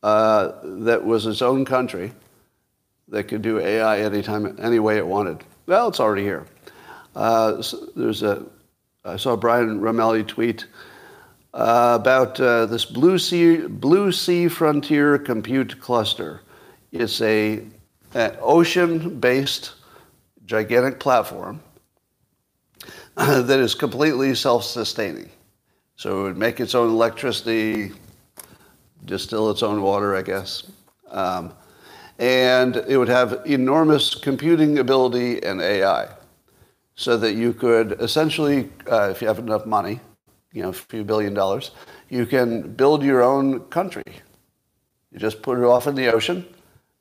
S1: uh, that was its own country that could do AI anytime, any way it wanted? Well, it's already here. Uh, there's a, I saw Brian Roemmele tweet uh, about uh, this Blue Sea, Blue sea Frontier Compute Cluster. It's a, an ocean-based gigantic platform that is completely self-sustaining. So it would make its own electricity, distill its own water, I guess. Um, and it would have enormous computing ability and AI so that you could essentially, uh, if you have enough money, you know, a few billion dollars, you can build your own country. You just put it off in the ocean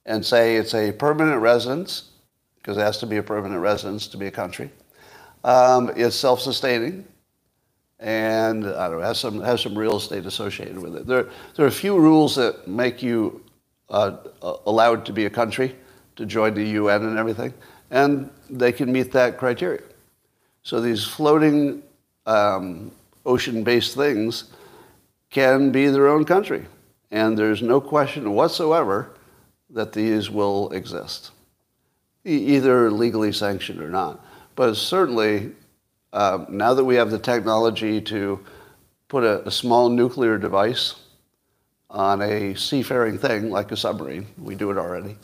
S1: and say it's a permanent residence because it has to be a permanent residence to be a country. Um, it's self-sustaining, and I don't know, has some has some real estate associated with it. There there are a few rules that make you uh, allowed to be a country to join the UN and everything, and they can meet that criteria. So these floating um, ocean-based things can be their own country, and there's no question whatsoever that these will exist either legally sanctioned or not. But certainly, uh, now that we have the technology to put a, a, small nuclear device on a seafaring thing like a submarine, we do it already,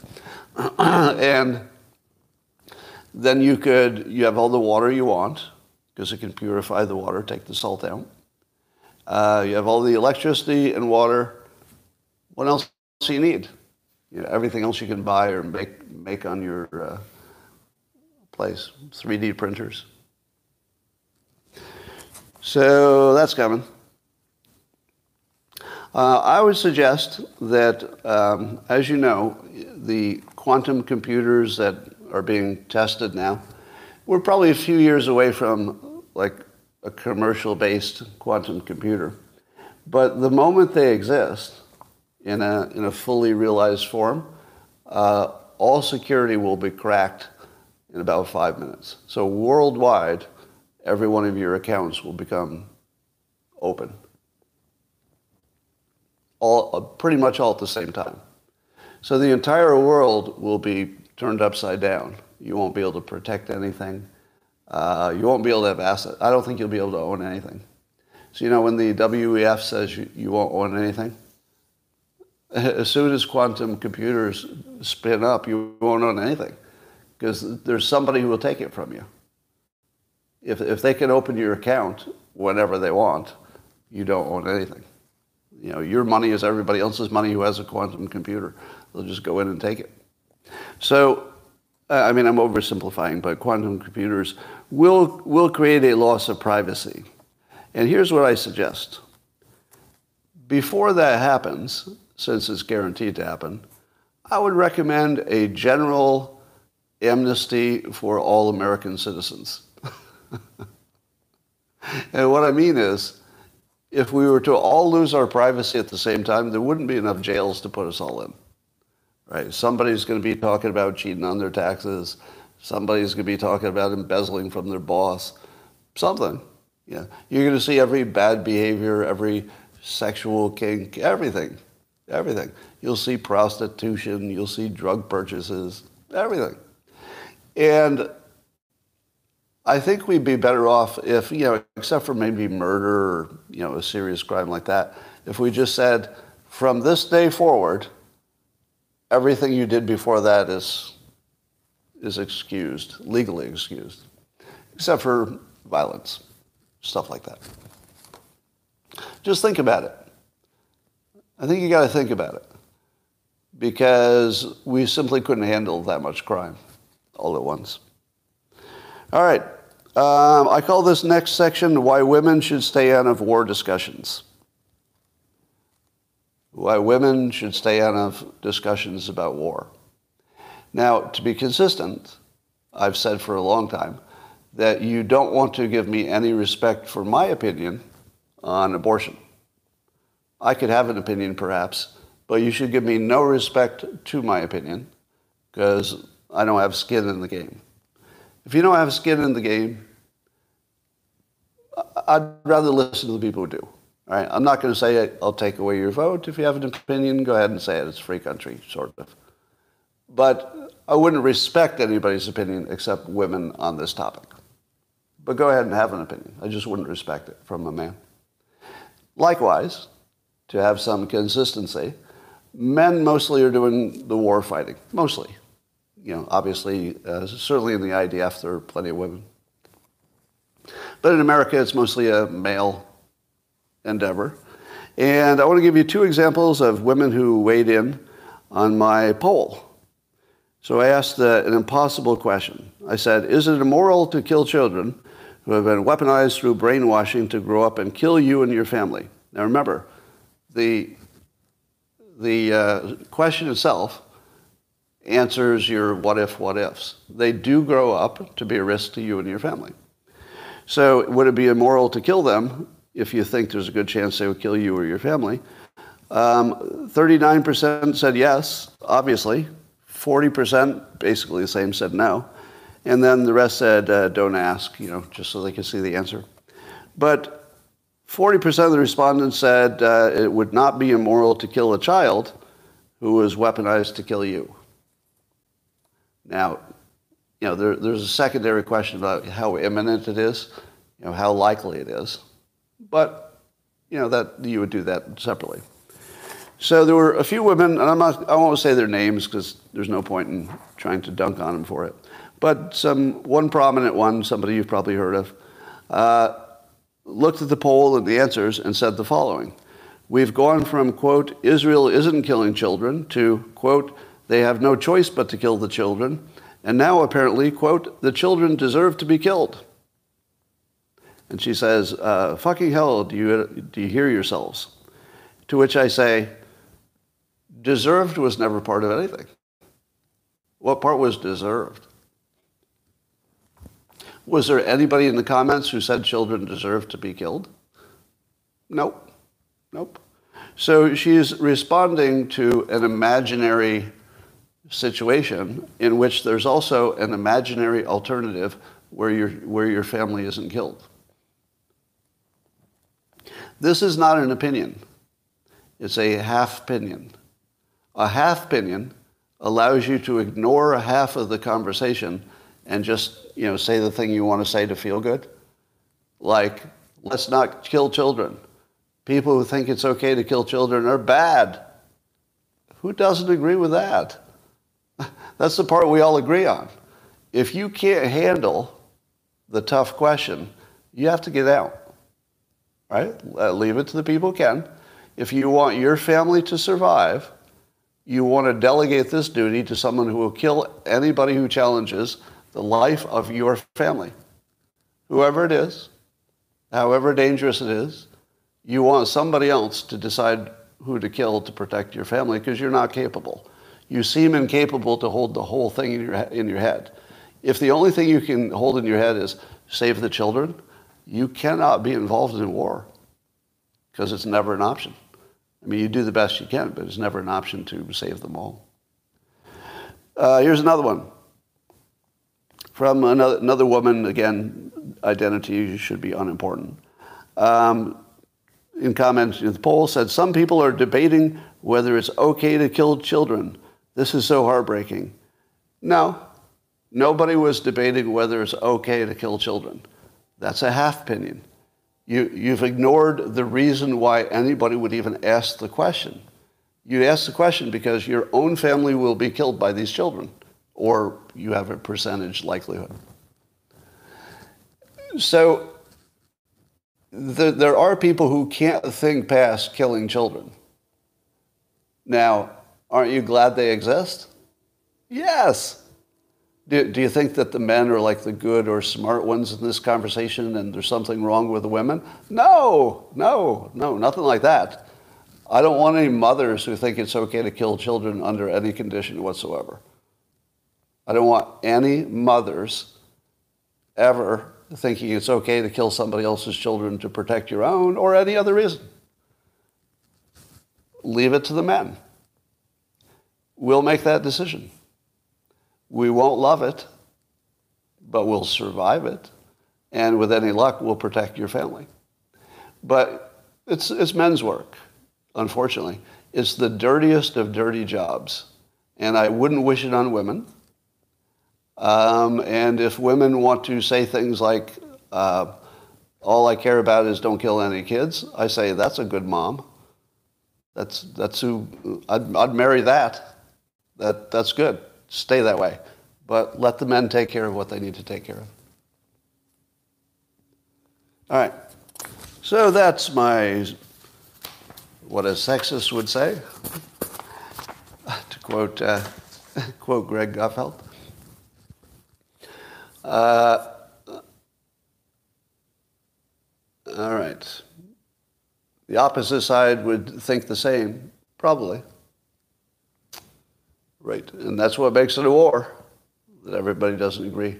S1: and then you could you have all the water you want because it can purify the water, take the salt out. Uh, you have all the electricity and water. What else do you need? you know, everything else you can buy or make, make on your uh, place, 3D printers. So that's coming. Uh, I would suggest that, um, as you know, the quantum computers that are being tested now, we're probably a few years away from like a commercial-based quantum computer. But the moment they exist, in a, in a fully realized form, uh, all security will be cracked in about five minutes. So worldwide, every one of your accounts will become open. All, uh, pretty much all at the same time. So the entire world will be turned upside down. You won't be able to protect anything. Uh, you won't be able to have assets. I don't think you'll be able to own anything. So you know when the WEF says you, you won't own anything, as soon as quantum computers spin up, you won't own anything because there's somebody who will take it from you. If, if they can open your account whenever they want, you don't own anything. You know, your money is everybody else's money who has a quantum computer. They'll just go in and take it. So, uh, I mean, I'm oversimplifying, but quantum computers will, will create a loss of privacy. And here's what I suggest. Before that happens, since it's guaranteed to happen, I would recommend a general amnesty for all American citizens. and what I mean is, if we were to all lose our privacy at the same time, there wouldn't be enough jails to put us all in. Right? Somebody's going to be talking about cheating on their taxes. Somebody's going to be talking about embezzling from their boss. Something. Yeah. You're going to see every bad behavior, every sexual kink, everything. Everything. You'll see prostitution, you'll see drug purchases, everything. And I think we'd be better off if, you know, except for maybe murder or, you know, a serious crime like that, if we just said, from this day forward, everything you did before that is, is excused, legally excused, except for violence, stuff like that. Just think about it. I think you got to think about it because we simply couldn't handle that much crime all at once. All right. Um, I call this next section Why Women Should Stay Out of War Discussions. Why women should stay out of discussions about war. Now, to be consistent, I've said for a long time that you don't want to give me any respect for my opinion on abortion. I could have an opinion perhaps, but you should give me no respect to my opinion because I don't have skin in the game. If you don't have skin in the game, I'd rather listen to the people who do. All right? I'm not going to say I'll take away your vote. If you have an opinion, go ahead and say it. It's a free country, sort of. But I wouldn't respect anybody's opinion except women on this topic. But go ahead and have an opinion. I just wouldn't respect it from a man. Likewise, to have some consistency, men mostly are doing the war fighting. Mostly. You know, obviously, uh, certainly in the IDF, there are plenty of women. But in America, it's mostly a male endeavor. And I want to give you two examples of women who weighed in on my poll. So I asked an impossible question. I said, Is it immoral to kill children who have been weaponized through brainwashing to grow up and kill you and your family? Now remember, the, the uh, question itself answers your what if, what ifs. They do grow up to be a risk to you and your family. So would it be immoral to kill them if you think there's a good chance they would kill you or your family? Um, 39% said yes, obviously. 40%, basically the same, said no. And then the rest said uh, don't ask, you know, just so they can see the answer. But 40% of the respondents said uh, it would not be immoral to kill a child who was weaponized to kill you. Now, you know, there, there's a secondary question about how imminent it is, you know, how likely it is. But, you know, that you would do that separately. So there were a few women, and I'm not, I won't say their names because there's no point in trying to dunk on them for it. But some, one prominent one, somebody you've probably heard of, uh, looked at the poll and the answers and said the following. We've gone from, quote, Israel isn't killing children to, quote, they have no choice but to kill the children, and now, apparently, quote, the children deserve to be killed. And she says, uh, fucking hell, do you, do you hear yourselves? To which I say, deserved was never part of anything. What part was deserved? Was there anybody in the comments who said children deserve to be killed? Nope. Nope. So she's responding to an imaginary situation in which there's also an imaginary alternative where your, where your family isn't killed. This is not an opinion. It's a half opinion. A half opinion allows you to ignore half of the conversation and just, you know, say the thing you want to say to feel good. Like, let's not kill children. People who think it's okay to kill children are bad. Who doesn't agree with that? That's the part we all agree on. If you can't handle the tough question, you have to get out. Right? Uh, leave it to the people who can. If you want your family to survive, you want to delegate this duty to someone who will kill anybody who challenges the life of your family. Whoever it is, however dangerous it is, you want somebody else to decide who to kill to protect your family because you're not capable you seem incapable to hold the whole thing in your, in your head. If the only thing you can hold in your head is save the children, you cannot be involved in war because it's never an option. I mean, you do the best you can, but it's never an option to save them all. Uh, here's another one from another, another woman. Again, identity should be unimportant. Um, in comments, the poll said some people are debating whether it's okay to kill children. This is so heartbreaking. No, nobody was debating whether it's okay to kill children. That's a half opinion. You, you've ignored the reason why anybody would even ask the question. You ask the question because your own family will be killed by these children, or you have a percentage likelihood. So the, there are people who can't think past killing children. Now, aren't you glad they exist? Yes. Do, do you think that the men are like the good or smart ones in this conversation and there's something wrong with the women? No, no, no, nothing like that. I don't want any mothers who think it's okay to kill children under any condition whatsoever. I don't want any mothers ever thinking it's okay to kill somebody else's children to protect your own or any other reason. Leave it to the men. We'll make that decision. We won't love it, but we'll survive it. And with any luck, we'll protect your family. But it's, it's men's work, unfortunately. It's the dirtiest of dirty jobs. And I wouldn't wish it on women. Um, and if women want to say things like, uh, all I care about is don't kill any kids, I say, that's a good mom. That's, that's who, I'd, I'd marry that. that. That's good. Stay that way. But let the men take care of what they need to take care of. All right. So that's my, what a sexist would say, to quote, uh, quote Greg Gutfeld. Uh, all right. The opposite side would think the same, probably. Right. And that's what makes it a war, that everybody doesn't agree.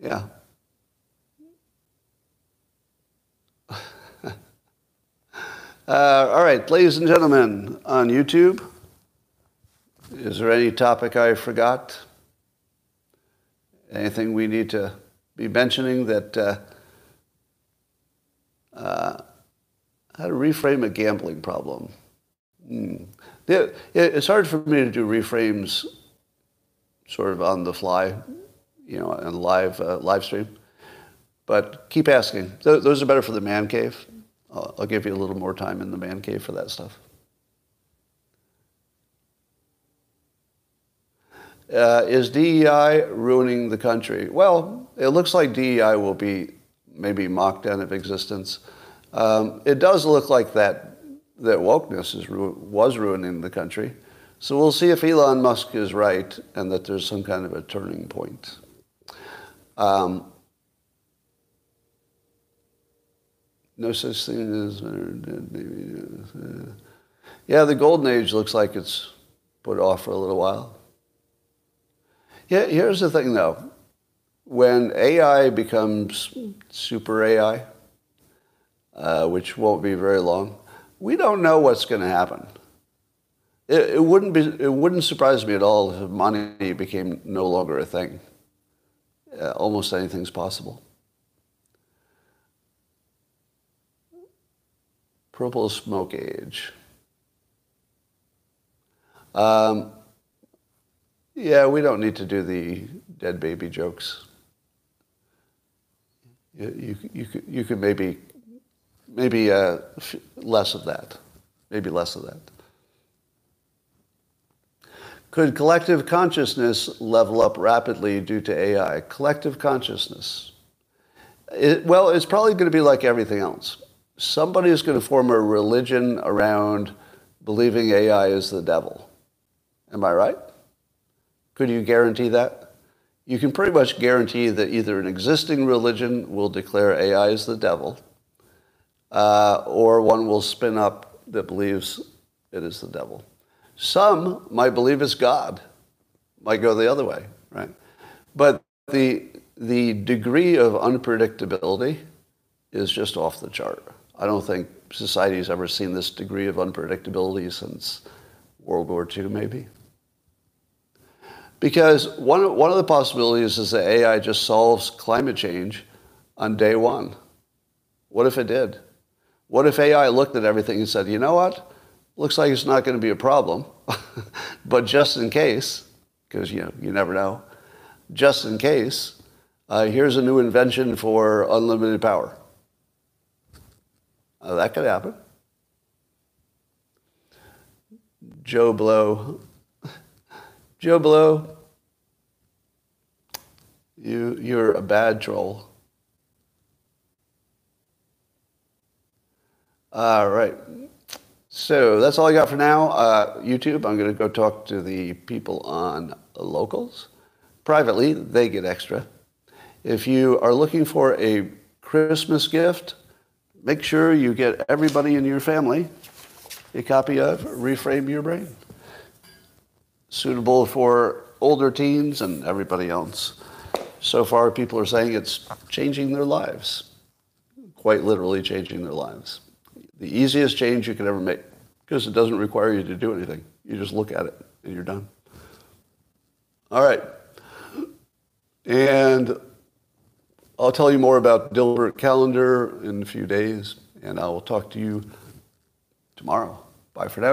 S1: Yeah. uh, all right, ladies and gentlemen, on YouTube. Is there any topic I forgot? Anything we need to be mentioning that uh, uh, how to reframe a gambling problem? Yeah, it's hard for me to do reframes sort of on the fly, you know, and live uh, live stream. But keep asking. Those are better for the man cave. I'll, I'll give you a little more time in the man cave for that stuff. Uh, is DEI ruining the country? Well, it looks like DEI will be maybe mocked out of existence. Um, it does look like that, that wokeness is was ruining the country. So we'll see if Elon Musk is right and that there's some kind of a turning point. Um, no such thing as. Yeah, the golden age looks like it's put off for a little while. Yeah, here's the thing though. When AI becomes super AI, uh, which won't be very long, we don't know what's going to happen. It, it, wouldn't be, it wouldn't surprise me at all if money became no longer a thing. Uh, almost anything's possible. Purple smoke age. Um, yeah, we don't need to do the dead baby jokes. You, you, you, could, you could maybe, maybe uh, less of that. Maybe less of that. Could collective consciousness level up rapidly due to AI? Collective consciousness. It, well, it's probably going to be like everything else. Somebody is going to form a religion around believing AI is the devil. Am I right? Could you guarantee that? You can pretty much guarantee that either an existing religion will declare AI as the devil, uh, or one will spin up that believes it is the devil. Some might believe it's God, might go the other way, right? But the, the degree of unpredictability is just off the chart. I don't think society's ever seen this degree of unpredictability since World War II, maybe. Because one, one of the possibilities is that AI just solves climate change on day one. What if it did? What if AI looked at everything and said, you know what? Looks like it's not going to be a problem, but just in case, because you know you never know, just in case, uh, here's a new invention for unlimited power. Uh, that could happen. Joe Blow. Joe Blow, you, you're a bad troll. All right. So that's all I got for now. Uh, YouTube, I'm going to go talk to the people on locals. Privately, they get extra. If you are looking for a Christmas gift, make sure you get everybody in your family a copy of Reframe Your Brain. Suitable for older teens and everybody else. So far, people are saying it's changing their lives, quite literally changing their lives the easiest change you could ever make because it doesn't require you to do anything. You just look at it and you're done. All right. And I'll tell you more about Dilbert Calendar in a few days, and I will talk to you tomorrow. Bye for now.